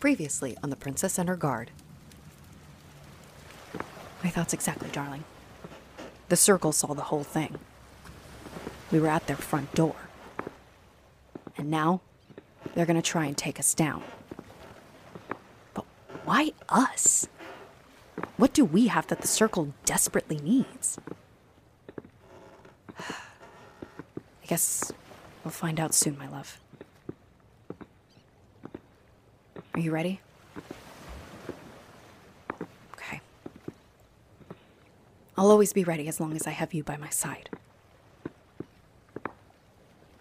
Previously on The Princess and Her Guard. My thoughts exactly, darling. The circle saw the whole thing. We were at their front door. And now they're gonna try and take us down. But why us? What do we have that the circle desperately needs? I guess we'll find out soon, my love. Are you ready? Okay. I'll always be ready as long as I have you by my side.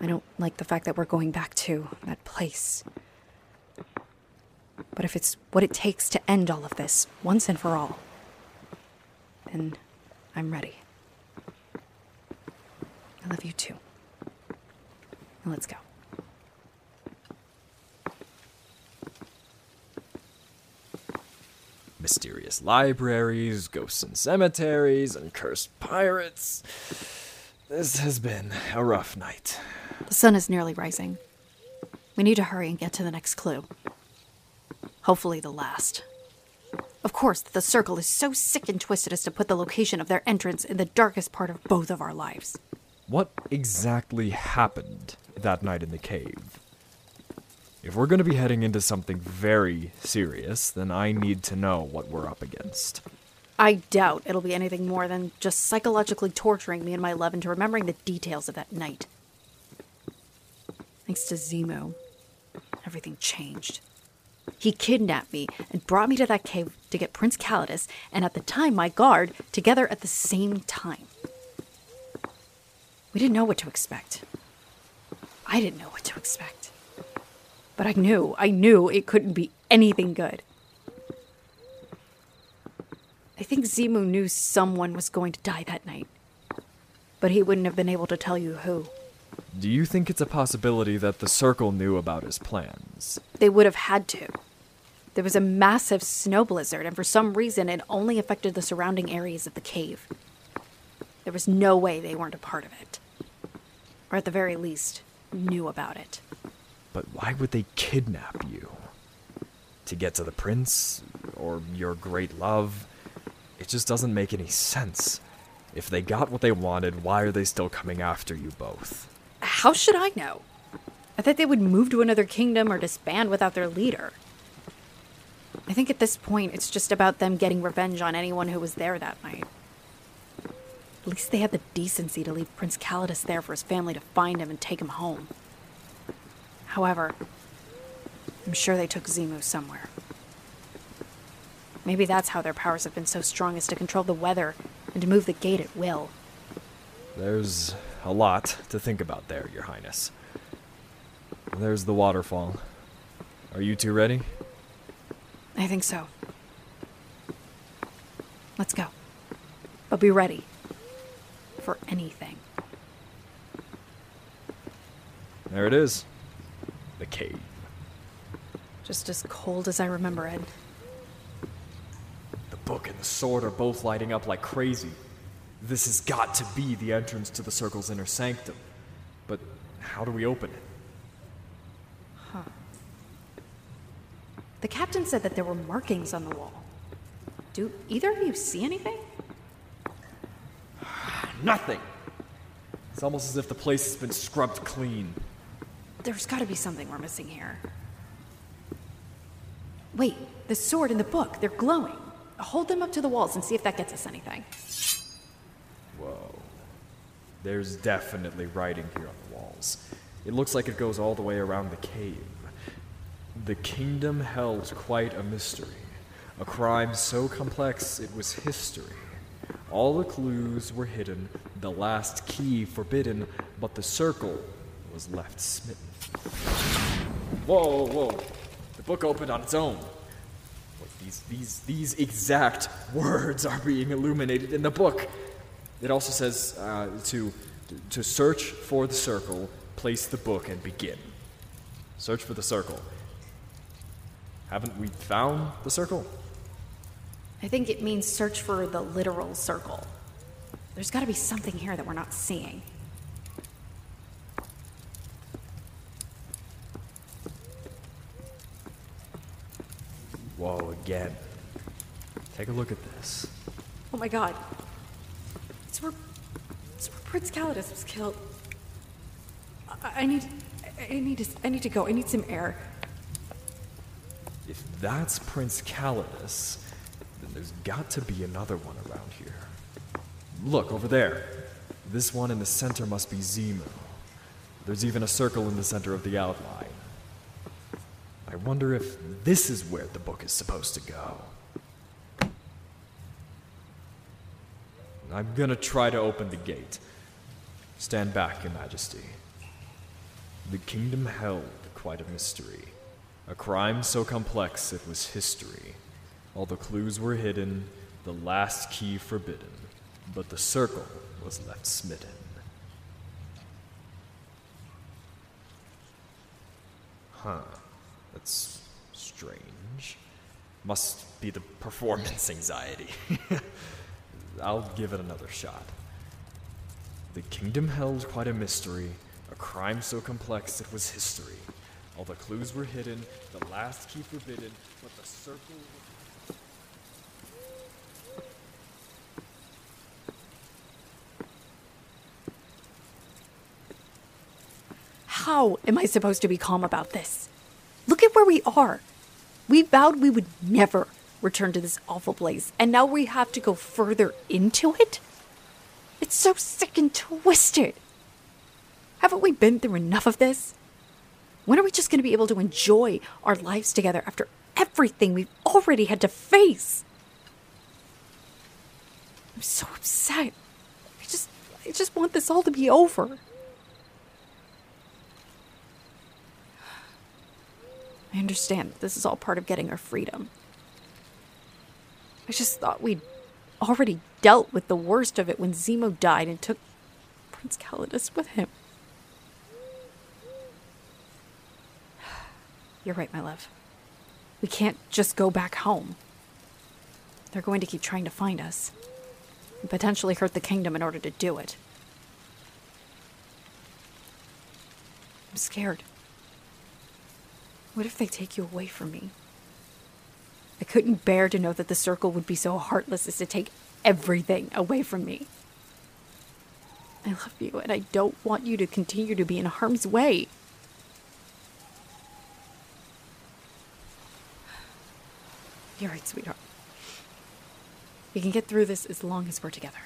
I don't like the fact that we're going back to that place. But if it's what it takes to end all of this, once and for all, then I'm ready. I love you too. Now let's go. Mysterious libraries, ghosts in cemeteries, and cursed pirates. This has been a rough night. The sun is nearly rising. We need to hurry and get to the next clue. Hopefully, the last. Of course, the circle is so sick and twisted as to put the location of their entrance in the darkest part of both of our lives. What exactly happened that night in the cave? If we're going to be heading into something very serious, then I need to know what we're up against. I doubt it'll be anything more than just psychologically torturing me and my love into remembering the details of that night. Thanks to Zemo, everything changed. He kidnapped me and brought me to that cave to get Prince Calidus and at the time my guard together at the same time. We didn't know what to expect. I didn't know what to expect. But I knew, I knew it couldn't be anything good. I think Zemo knew someone was going to die that night. But he wouldn't have been able to tell you who. Do you think it's a possibility that the Circle knew about his plans? They would have had to. There was a massive snow blizzard, and for some reason, it only affected the surrounding areas of the cave. There was no way they weren't a part of it. Or at the very least, knew about it. But why would they kidnap you? To get to the prince? Or your great love? It just doesn't make any sense. If they got what they wanted, why are they still coming after you both? How should I know? I thought they would move to another kingdom or disband without their leader. I think at this point, it's just about them getting revenge on anyone who was there that night. At least they had the decency to leave Prince Calidus there for his family to find him and take him home. However, I'm sure they took Zemo somewhere. Maybe that's how their powers have been so strong as to control the weather and to move the gate at will. There's a lot to think about there, Your Highness. There's the waterfall. Are you two ready? I think so. Let's go. But be ready for anything. There it is. Cave. Just as cold as I remember it. The book and the sword are both lighting up like crazy. This has got to be the entrance to the Circle's inner sanctum. But how do we open it? The captain said that there were markings on the wall. Do either of you see anything? Nothing! It's almost as if the place has been scrubbed clean. There's gotta be something we're missing here. Wait, the sword and the book, they're glowing. Hold them up to the walls and see if that gets us anything. Whoa. There's definitely writing here on the walls. It looks like it goes all the way around the cave. The kingdom held quite a mystery. A crime so complex it was history. All the clues were hidden, the last key forbidden, but the circle was left smitten. Whoa, whoa, whoa. The book opened on its own. These, these, these exact words are being illuminated in the book. It also says uh, to, to search for the circle, place the book, and begin. Search for the circle. Haven't we found the circle? I think it means search for the literal circle. There's gotta be something here that we're not seeing. Whoa, again. Take a look at this. Oh my god. It's where, it's where Prince Calidus was killed. I, I need. I need to. I need to go. I need some air. If that's Prince Calidus, then there's got to be another one around here. Look, over there. This one in the center must be Zemo. There's even a circle in the center of the outline. Wonder if this is where the book is supposed to go. I'm gonna try to open the gate. Stand back, Your Majesty. The kingdom held quite a mystery. A crime so complex it was history. All the clues were hidden, the last key forbidden, but the circle was left smitten. Huh. That's strange. Must be the performance anxiety. I'll give it another shot. The kingdom held quite a mystery, a crime so complex it was history. All the clues were hidden, the last key forbidden, but the circle. How am I supposed to be calm about this? Where we are. We vowed we would never return to this awful place, and now we have to go further into it? It's so sick and twisted. Haven't we been through enough of this? When are we just going to be able to enjoy our lives together after everything we've already had to face? I'm so upset. I just I just want this all to be over. I understand this is all part of getting our freedom. I just thought we'd already dealt with the worst of it when Zemo died and took Prince Calidus with him. You're right, my love. We can't just go back home. They're going to keep trying to find us and potentially hurt the kingdom in order to do it. I'm scared. What if they take you away from me? I couldn't bear to know that the circle would be so heartless as to take everything away from me. I love you, and I don't want you to continue to be in harm's way. You're right, sweetheart. We can get through this as long as we're together.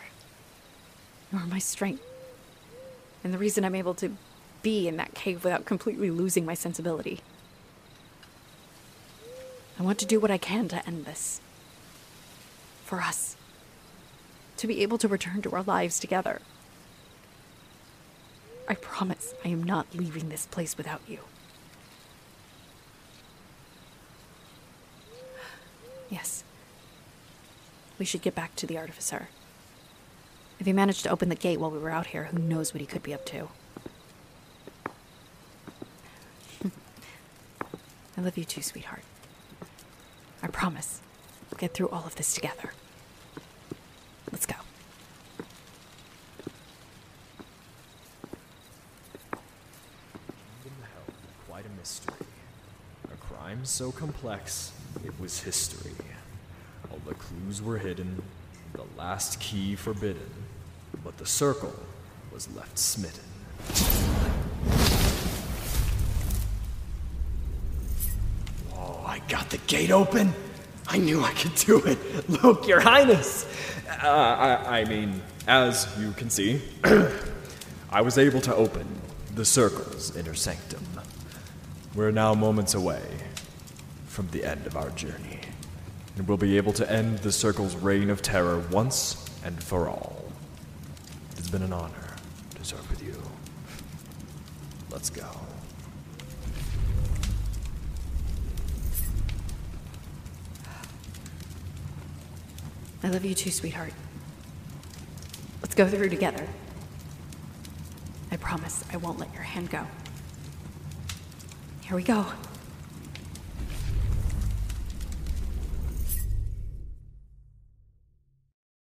You are my strength. And the reason I'm able to be in that cave without completely losing my sensibility. I want to do what I can to end this. For us. To be able to return to our lives together. I promise I am not leaving this place without you. Yes. We should get back to the artificer. If he managed to open the gate while we were out here, who knows what he could be up to? I love you too, sweetheart. I promise. We'll get through all of this together. Let's go. Quite a mystery. A crime so complex it was history. All the clues were hidden, the last key forbidden, but the circle was left smitten. The gate open! I knew I could do it! Look, Your Highness! Uh, I, I mean, as you can see, I was able to open the circle's inner sanctum. We're now moments away from the end of our journey, and we'll be able to end the circle's reign of terror once and for all. It's been an honor to serve with you. Let's go. I love you too, sweetheart. Let's go through together. I promise I won't let your hand go. Here we go.